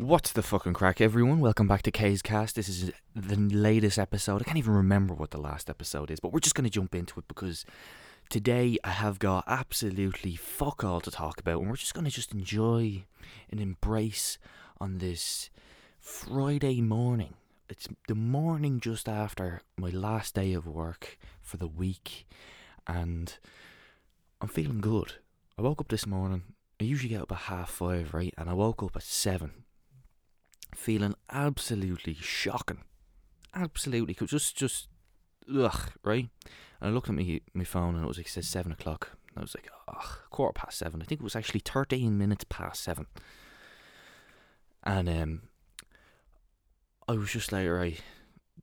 What's the fucking crack, everyone? Welcome back to K's Cast. This is the latest episode. I can't even remember what the last episode is, but we're just going to jump into it because today I have got absolutely fuck all to talk about, and we're just going to just enjoy and embrace on this Friday morning. It's the morning just after my last day of work for the week, and I'm feeling good. I woke up this morning. I usually get up at half five, right? And I woke up at seven feeling absolutely shocking. Absolutely, just just ugh, right? And I looked at my my phone and it was like it said seven o'clock. I was like, ugh, quarter past seven. I think it was actually thirteen minutes past seven. And um, I was just like, right,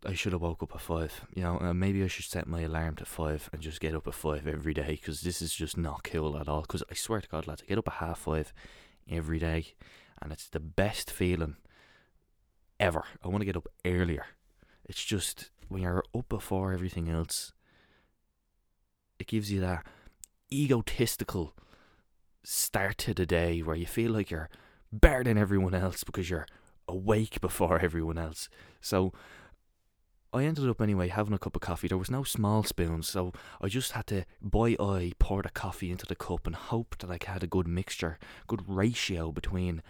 I should have woke up at five. You know, uh, maybe I should set my alarm to five and just get up at five every day because this is just not cool at all. Because I swear to God, lads, I get up at half five every day, and it's the best feeling ever. I want to get up earlier. It's just when you're up before everything else, it gives you that egotistical start to the day where you feel like you're better than everyone else because you're awake before everyone else. So I ended up anyway having a cup of coffee. There was no small spoons, so I just had to by eye pour the coffee into the cup and hope that I had a good mixture, good ratio between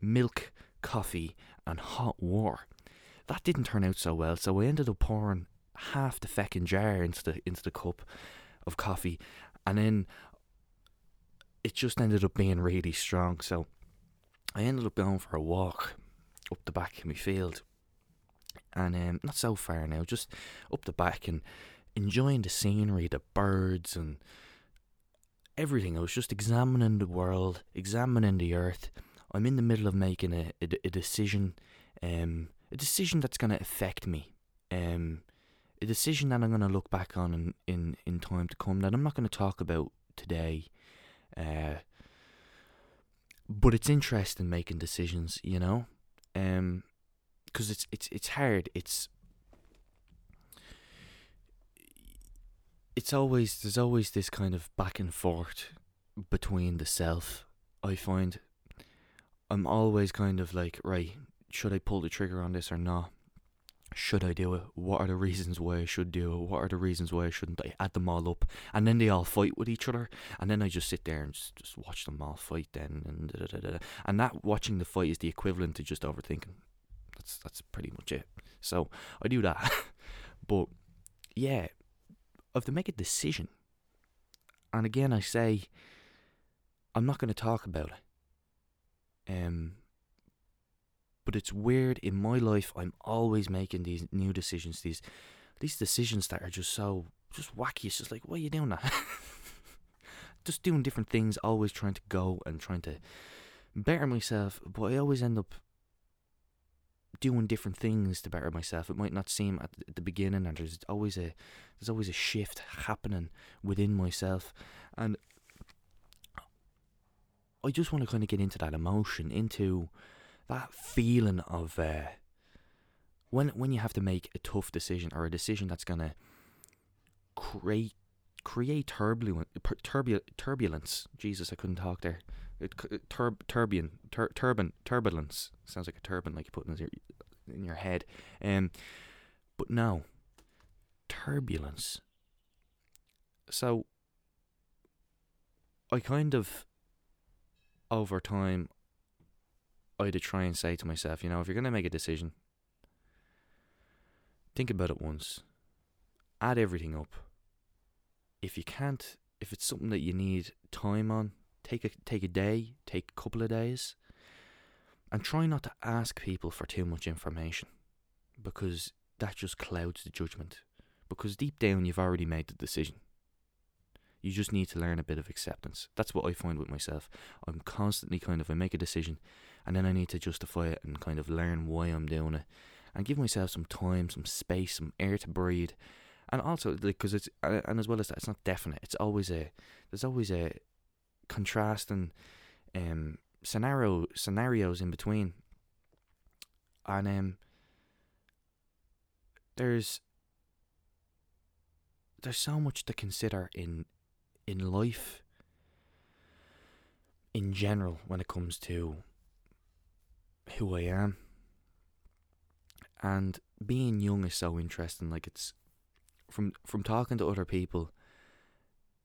milk, coffee, and hot water. That didn't turn out so well, so I ended up pouring half the feckin' jar into the into the cup of coffee, and then it just ended up being really strong. So I ended up going for a walk up the back of my field, and um, not so far now, just up the back and enjoying the scenery, the birds, and everything. I was just examining the world, examining the earth. I'm in the middle of making a, a, a decision, um, a decision that's going to affect me, um, a decision that I'm going to look back on in, in, in time to come that I'm not going to talk about today. Uh, but it's interesting making decisions, you know, um, because it's it's it's hard. It's it's always there's always this kind of back and forth between the self. I find I'm always kind of like, right, should I pull the trigger on this or not? Should I do it? What are the reasons why I should do it? What are the reasons why I shouldn't? I add them all up, and then they all fight with each other, and then I just sit there and just, just watch them all fight. Then and da, da, da, and that watching the fight is the equivalent to just overthinking. That's that's pretty much it. So I do that, but yeah, I have to make a decision, and again I say, I'm not going to talk about it. Um, but it's weird in my life. I'm always making these new decisions, these these decisions that are just so just wacky. It's just like, why are you doing that? just doing different things, always trying to go and trying to better myself. But I always end up doing different things to better myself. It might not seem at the beginning, and there's always a there's always a shift happening within myself, and I just want to kind of get into that emotion, into that feeling of uh, when when you have to make a tough decision or a decision that's gonna create create turbulence, turbul- turbulence. Jesus, I couldn't talk there. Tur- turbion, tur- turban, turbulence sounds like a turban, like you put in your in your head. Um, but no, turbulence. So I kind of over time I had to try and say to myself, you know, if you're going to make a decision, think about it once. Add everything up. If you can't, if it's something that you need time on, take a take a day, take a couple of days, and try not to ask people for too much information, because that just clouds the judgment. Because deep down, you've already made the decision. You just need to learn a bit of acceptance. That's what I find with myself. I'm constantly kind of I make a decision and then I need to justify it and kind of learn why I'm doing it, and give myself some time, some space, some air to breathe, and also because it's and as well as that, it's not definite. It's always a there's always a contrasting um scenario scenarios in between, and um there's there's so much to consider in in life in general when it comes to who I am. And being young is so interesting. Like it's from from talking to other people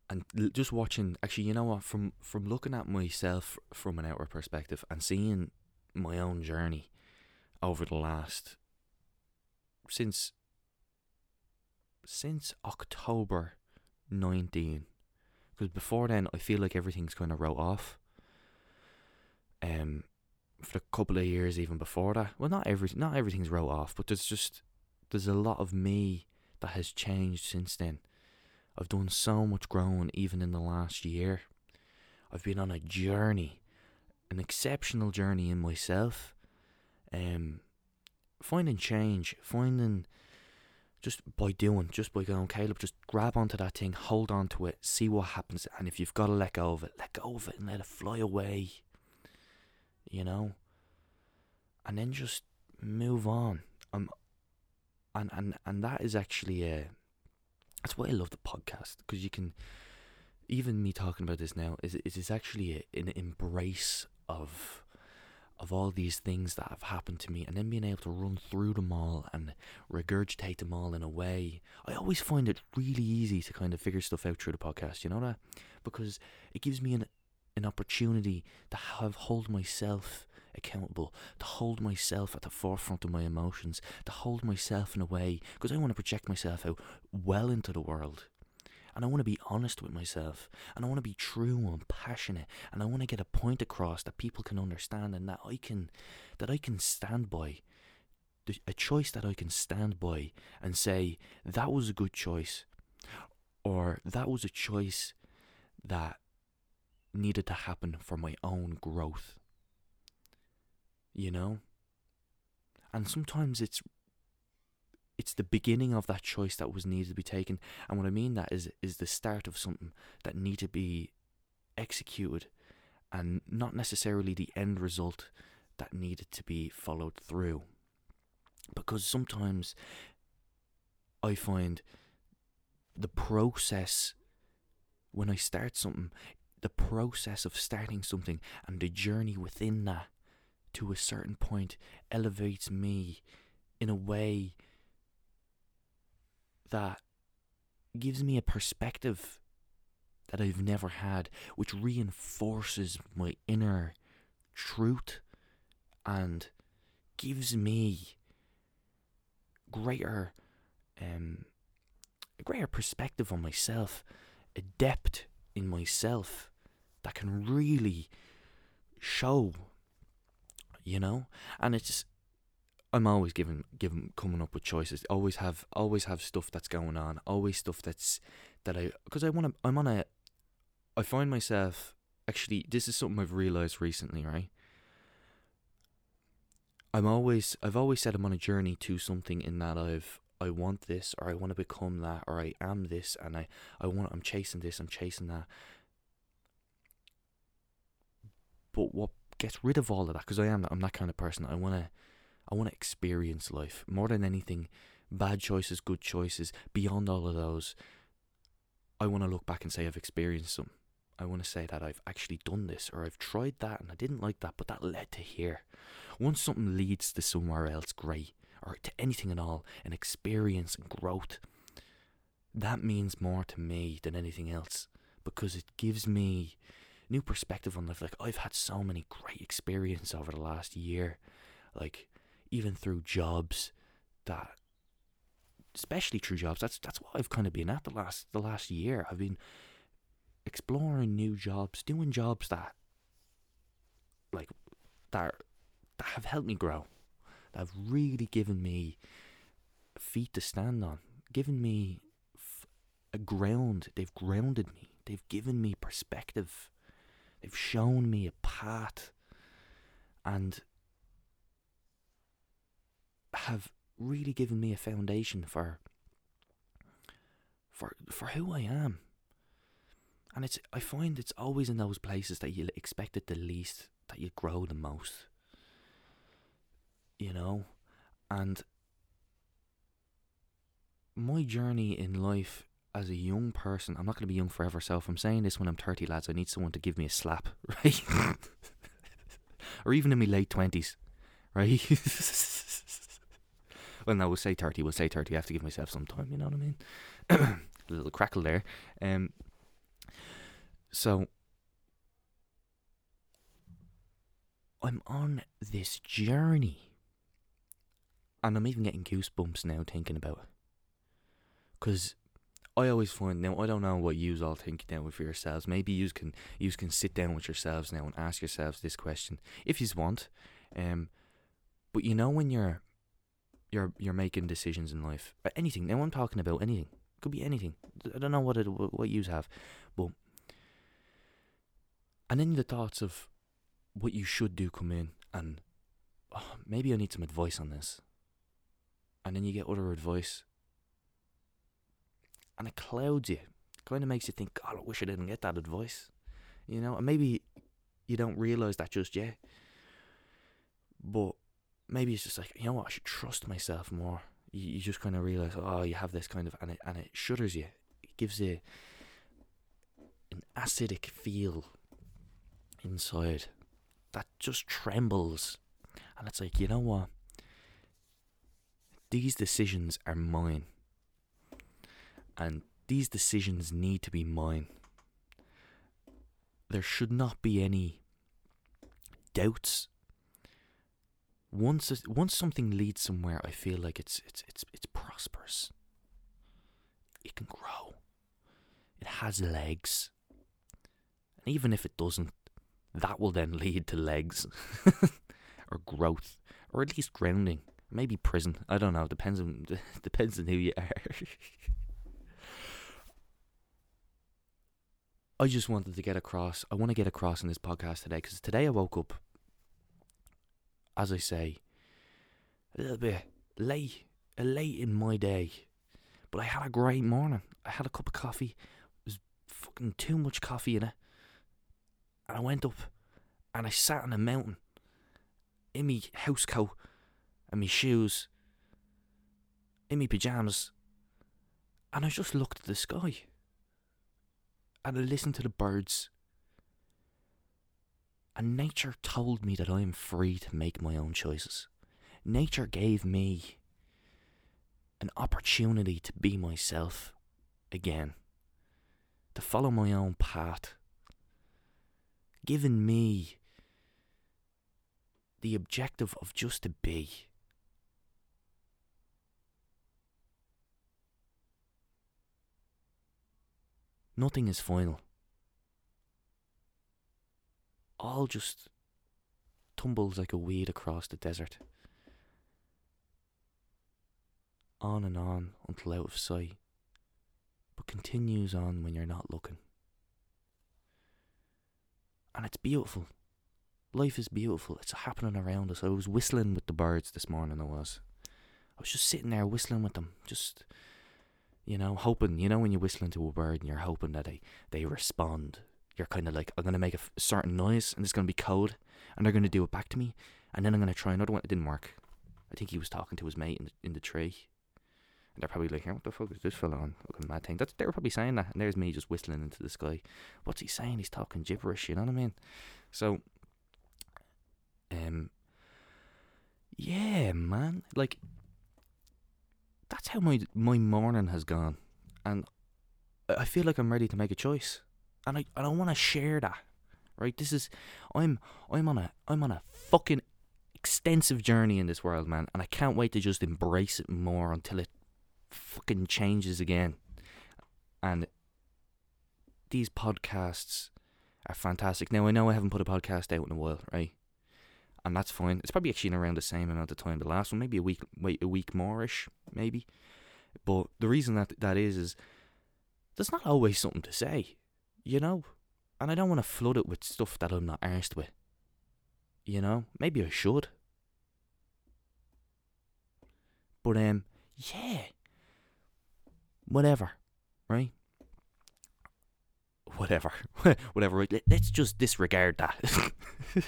and just watching. Actually, you know what? From from looking at myself from an outward perspective and seeing my own journey over the last since since October 19 because before then I feel like everything's kind of wrote off. Um for a couple of years even before that. Well not everything not everything's wrote off but there's just there's a lot of me that has changed since then. I've done so much growing even in the last year. I've been on a journey an exceptional journey in myself. Um finding change finding just by doing, just by going, Caleb, just grab onto that thing, hold on to it, see what happens, and if you've got to let go of it, let go of it and let it fly away. You know, and then just move on. Um, and and and that is actually a. That's why I love the podcast because you can, even me talking about this now is is actually a, an embrace of of all these things that have happened to me and then being able to run through them all and regurgitate them all in a way. I always find it really easy to kind of figure stuff out through the podcast, you know that? Because it gives me an an opportunity to have hold myself accountable, to hold myself at the forefront of my emotions, to hold myself in a way because I want to project myself out well into the world and I want to be honest with myself and I want to be true and passionate and I want to get a point across that people can understand and that I can that I can stand by. A choice that I can stand by and say that was a good choice or that was a choice that needed to happen for my own growth. You know? And sometimes it's it's the beginning of that choice that was needed to be taken. And what I mean that is is the start of something that need to be executed and not necessarily the end result that needed to be followed through. Because sometimes I find the process when I start something, the process of starting something and the journey within that to a certain point elevates me in a way that gives me a perspective that I've never had, which reinforces my inner truth and gives me greater um a greater perspective on myself, a depth in myself that can really show you know? And it's I'm always giving giving coming up with choices. Always have always have stuff that's going on. Always stuff that's that I because I want to. I'm on a. I find myself actually. This is something I've realized recently. Right. I'm always. I've always said I'm on a journey to something in that I've. I want this or I want to become that or I am this and I. I want. I'm chasing this. I'm chasing that. But what gets rid of all of that because I am. that. I'm that kind of person. I want to I want to experience life more than anything. Bad choices, good choices, beyond all of those. I want to look back and say I've experienced them. I want to say that I've actually done this or I've tried that and I didn't like that, but that led to here. Once something leads to somewhere else great or to anything at all, an experience and growth, that means more to me than anything else because it gives me new perspective on life. Like I've had so many great experiences over the last year. Like even through jobs that especially through jobs that's that's what I've kind of been at the last the last year. I've been exploring new jobs doing jobs that like that that have helped me grow that have really given me feet to stand on given me f- a ground they've grounded me they've given me perspective they've shown me a path and have really given me a foundation for for for who I am. And it's I find it's always in those places that you expect it the least that you grow the most. You know? And my journey in life as a young person, I'm not going to be young forever, so if I'm saying this when I'm 30, lads, I need someone to give me a slap, right? or even in my late 20s right? well, no, we'll say 30. We'll say 30. I have to give myself some time, you know what I mean? A little crackle there. Um, so, I'm on this journey. And I'm even getting goosebumps now thinking about it. Because I always find now I don't know what yous all think now for yourselves. Maybe yous can yous can sit down with yourselves now and ask yourselves this question if yous want. Um, but you know when you're you're you're making decisions in life, uh, anything. Now I'm talking about anything. Could be anything. I don't know what it what yous have, but and then the thoughts of what you should do come in, and oh, maybe I need some advice on this. And then you get other advice, and it clouds you. Kind of makes you think, God, I wish I didn't get that advice. You know, and maybe you don't realize that just yet. But maybe it's just like, you know what, I should trust myself more. You, you just kind of realize, oh, you have this kind of, and it, and it shudders you. It gives you an acidic feel inside that just trembles. And it's like, you know what? These decisions are mine. And these decisions need to be mine. There should not be any doubts. Once once something leads somewhere, I feel like it's it's it's it's prosperous. It can grow. It has legs. And even if it doesn't, that will then lead to legs or growth or at least grounding. Maybe prison. I don't know. Depends on depends on who you are. I just wanted to get across. I want to get across in this podcast today because today I woke up, as I say, a little bit late, uh, late in my day, but I had a great morning. I had a cup of coffee. It was fucking too much coffee in it, and I went up, and I sat on a mountain, in my house coat, and my shoes, in my pajamas, and I just looked at the sky and I listened to the birds. And nature told me that I am free to make my own choices. Nature gave me an opportunity to be myself again, to follow my own path, giving me the objective of just to be. Nothing is final. All just tumbles like a weed across the desert. On and on until out of sight, but continues on when you're not looking. And it's beautiful. Life is beautiful. It's happening around us. I was whistling with the birds this morning, I was. I was just sitting there whistling with them, just you know, hoping, you know, when you're whistling to a bird and you're hoping that they, they respond. You're kind of like, I'm going to make a f- certain noise and it's going to be code and they're going to do it back to me. And then I'm going to try another one. It didn't work. I think he was talking to his mate in the, in the tree. And they're probably like, hey, what the fuck is this fella on? Looking mad thing. That's, they were probably saying that. And there's me just whistling into the sky. What's he saying? He's talking gibberish, you know what I mean? So, um, yeah, man. Like, that's how my my morning has gone, and I feel like I'm ready to make a choice, and I I want to share that. Right, this is I'm I'm on a I'm on a fucking extensive journey in this world, man, and I can't wait to just embrace it more until it fucking changes again. And these podcasts are fantastic. Now I know I haven't put a podcast out in a while, right? and that's fine. It's probably actually in around the same amount of time the last one, maybe a week, wait a week more ish, maybe. But the reason that that is is there's not always something to say, you know, and I don't want to flood it with stuff that I'm not arsed with. You know, maybe I should. But um, yeah, whatever, right? Whatever, whatever. Let's just disregard that.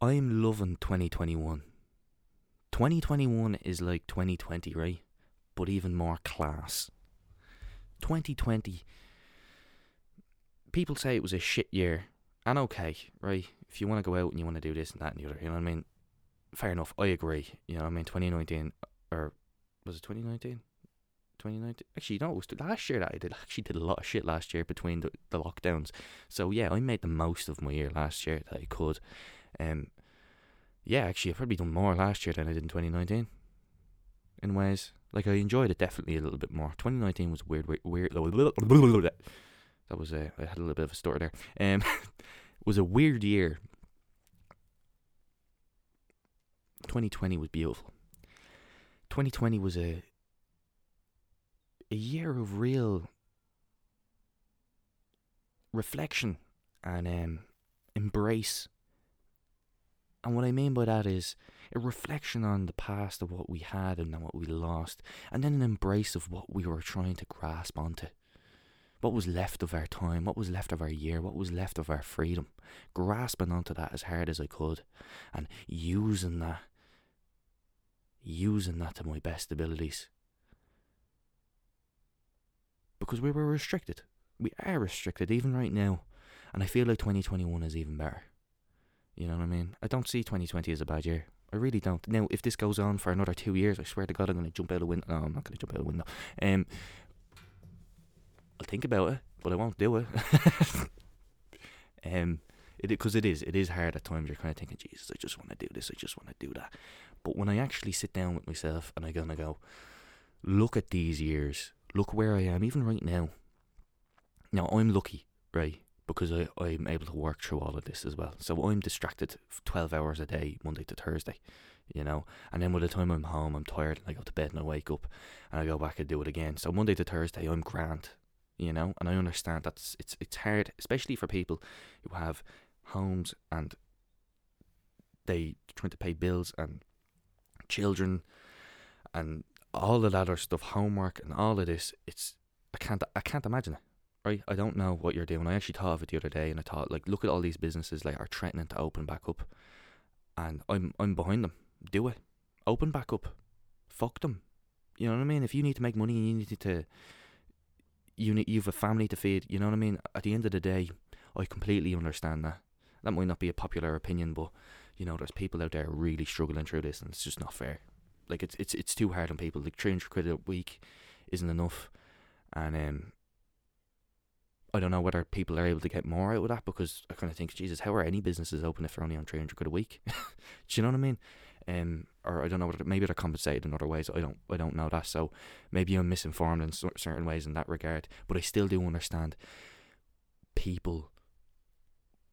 I'm loving 2021. 2021 is like 2020, right? But even more class. 2020, people say it was a shit year, and okay, right? If you want to go out and you want to do this and that and the other, you know what I mean? Fair enough. I agree. You know what I mean? 2019, or was it 2019? 2019? Actually, no, it was last year that I did. I actually did a lot of shit last year between the, the lockdowns. So yeah, I made the most of my year last year that I could. Um, yeah, actually, I've probably done more last year than I did in 2019. In ways, like I enjoyed it definitely a little bit more. 2019 was weird, weird, weird. That was a, I had a little bit of a story there. Um, was a weird year. 2020 was beautiful. 2020 was a a year of real reflection and um, embrace. And what I mean by that is a reflection on the past of what we had and then what we lost, and then an embrace of what we were trying to grasp onto. What was left of our time, what was left of our year, what was left of our freedom. Grasping onto that as hard as I could and using that, using that to my best abilities because we were restricted. We are restricted even right now. And I feel like 2021 is even better. You know what I mean? I don't see 2020 as a bad year. I really don't. Now, if this goes on for another two years, I swear to God, I'm going to jump out the window. No, I'm not going to jump out the window. Um, I'll think about it, but I won't do it. um, it because it is it is hard at times. You're kind of thinking, Jesus, I just want to do this. I just want to do that. But when I actually sit down with myself and I'm gonna go, look at these years look where I am, even right now. Now, I'm lucky, right? Because I, I'm able to work through all of this as well. So I'm distracted 12 hours a day, Monday to Thursday, you know? And then by the time I'm home, I'm tired and I go to bed and I wake up and I go back and do it again. So Monday to Thursday, I'm grand, you know? And I understand that's it's, it's hard, especially for people who have homes and they trying to pay bills and children and all of that other stuff, homework and all of this, it's I can't I can't imagine it. Right? I don't know what you're doing. I actually thought of it the other day and I thought like look at all these businesses like are threatening to open back up and I'm I'm behind them. Do it. Open back up. Fuck them. You know what I mean? If you need to make money and you need to you need you've a family to feed, you know what I mean? At the end of the day, I completely understand that. That might not be a popular opinion, but you know, there's people out there really struggling through this and it's just not fair. Like it's it's it's too hard on people. Like three hundred quid a week isn't enough, and um, I don't know whether people are able to get more out of that because I kind of think, Jesus, how are any businesses open if they're only on three hundred quid a week? Do you know what I mean? Um, or I don't know whether maybe they're compensated in other ways. I don't I don't know that. So maybe I'm misinformed in certain ways in that regard. But I still do understand people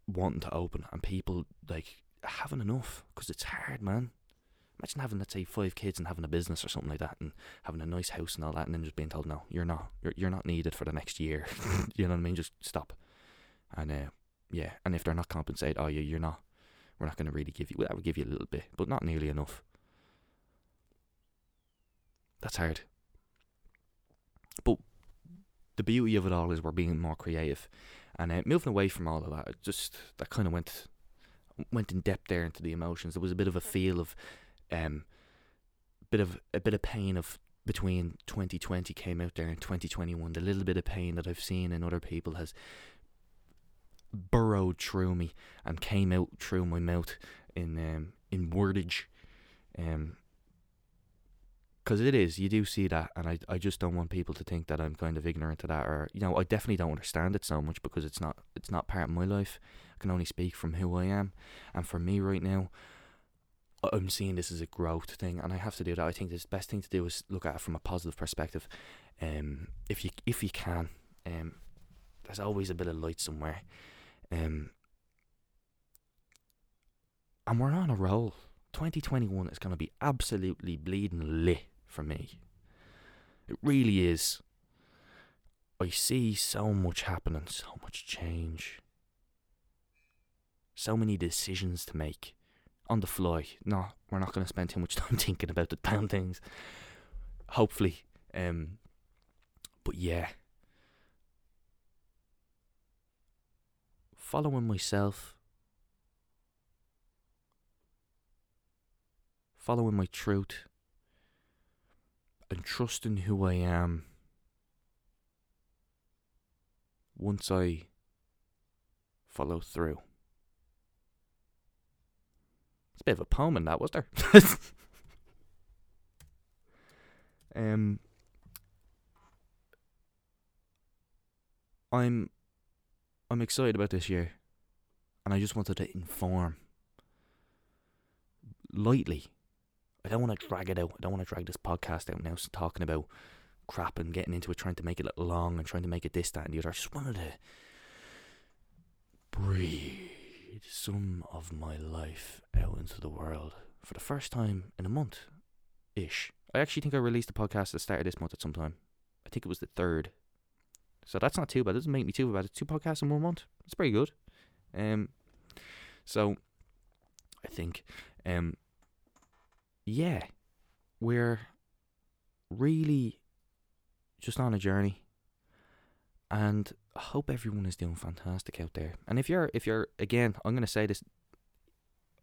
wanting to open and people like having enough because it's hard, man. Imagine having, let's say, five kids and having a business or something like that, and having a nice house and all that, and then just being told, "No, you're not. You're you're not needed for the next year." you know what I mean? Just stop. And uh, yeah, and if they're not compensated, oh yeah, you're not. We're not going to really give you. Well, That would give you a little bit, but not nearly enough. That's hard. But the beauty of it all is we're being more creative, and uh, moving away from all of that. Just that kind of went went in depth there into the emotions. There was a bit of a feel of um, bit of a bit of pain of between 2020 came out there and 2021. The little bit of pain that I've seen in other people has burrowed through me and came out through my mouth in um, in wordage. Um, because it is, you do see that, and I, I just don't want people to think that I'm kind of ignorant to that, or you know, I definitely don't understand it so much because it's not, it's not part of my life. I can only speak from who I am, and for me right now, I'm seeing this as a growth thing, and I have to do that. I think the best thing to do is look at it from a positive perspective. Um, if you if you can, um, there's always a bit of light somewhere. Um, and we're on a roll. 2021 is going to be absolutely bleeding lit for me. It really is. I see so much happening, so much change, so many decisions to make on the fly. No, we're not going to spend too much time thinking about the damn things. Hopefully. Um, but yeah. Following myself. Following my truth. And trusting who I am. Once I follow through. A bit of a poem in that, was there? um, I'm, I'm excited about this year, and I just wanted to inform lightly. I don't want to drag it out. I don't want to drag this podcast out now, talking about crap and getting into it, trying to make it look long and trying to make it this, that, and the other. I just wanted to breathe some of my life out into the world for the first time in a month ish. I actually think I released a podcast at the start of this month at some time. I think it was the third. So that's not too bad. It doesn't make me too bad. It's two podcasts in one month. It's pretty good. Um so I think um yeah. We're really just on a journey. And I hope everyone is doing fantastic out there. And if you're, if you're, again, I'm gonna say this.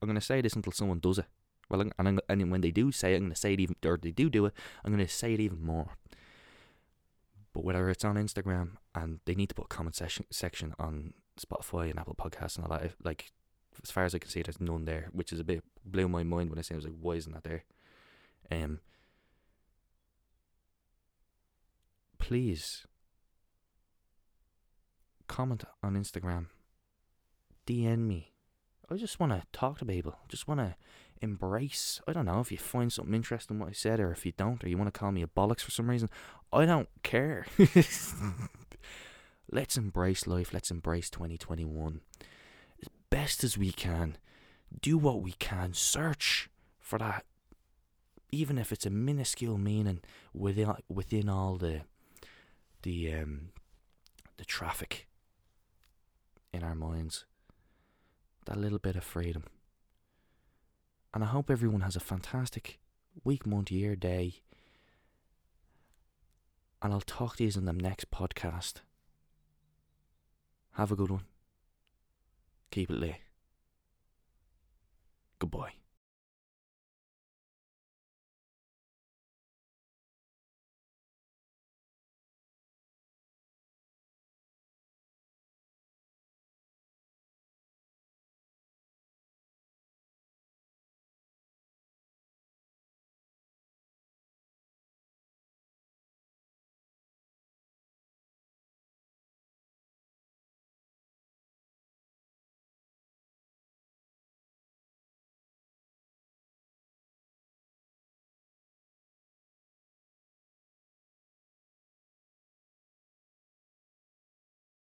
I'm gonna say this until someone does it. Well, and I'm, and when they do say it, I'm gonna say it even, or they do do it, I'm gonna say it even more. But whether it's on Instagram and they need to put a comment section section on Spotify and Apple Podcasts and all that, like as far as I can see, there's none there, which is a bit blew my mind when I say I was like, why isn't that there? Um. Please comment on Instagram, DM me. I just want to talk to people. Just want to embrace. I don't know if you find something interesting what I said, or if you don't, or you want to call me a bollocks for some reason. I don't care. Let's embrace life. Let's embrace 2021 as best as we can. Do what we can. Search for that, even if it's a minuscule meaning within within all the the um the traffic in our minds. That little bit of freedom. And I hope everyone has a fantastic week, month, year, day. And I'll talk to you in the next podcast. Have a good one. Keep it late. Goodbye.